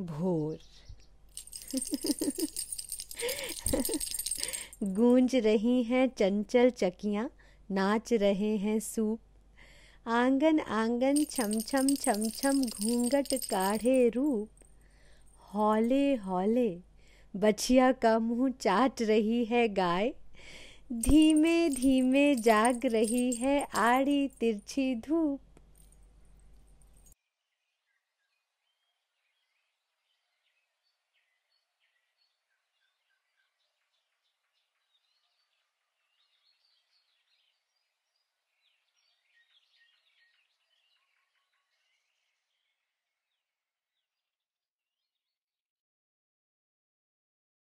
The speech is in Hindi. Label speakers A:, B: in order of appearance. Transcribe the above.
A: भोर। गूंज रही हैं चंचल चकियाँ, नाच रहे हैं सूप। आँगन आँगन छम छम छम छम घूंघट काढ़े रूप। हौले हौले बछिया का मुँह चाट रही है गाय। धीमे धीमे जाग रही है आड़ी तिरछी धूप।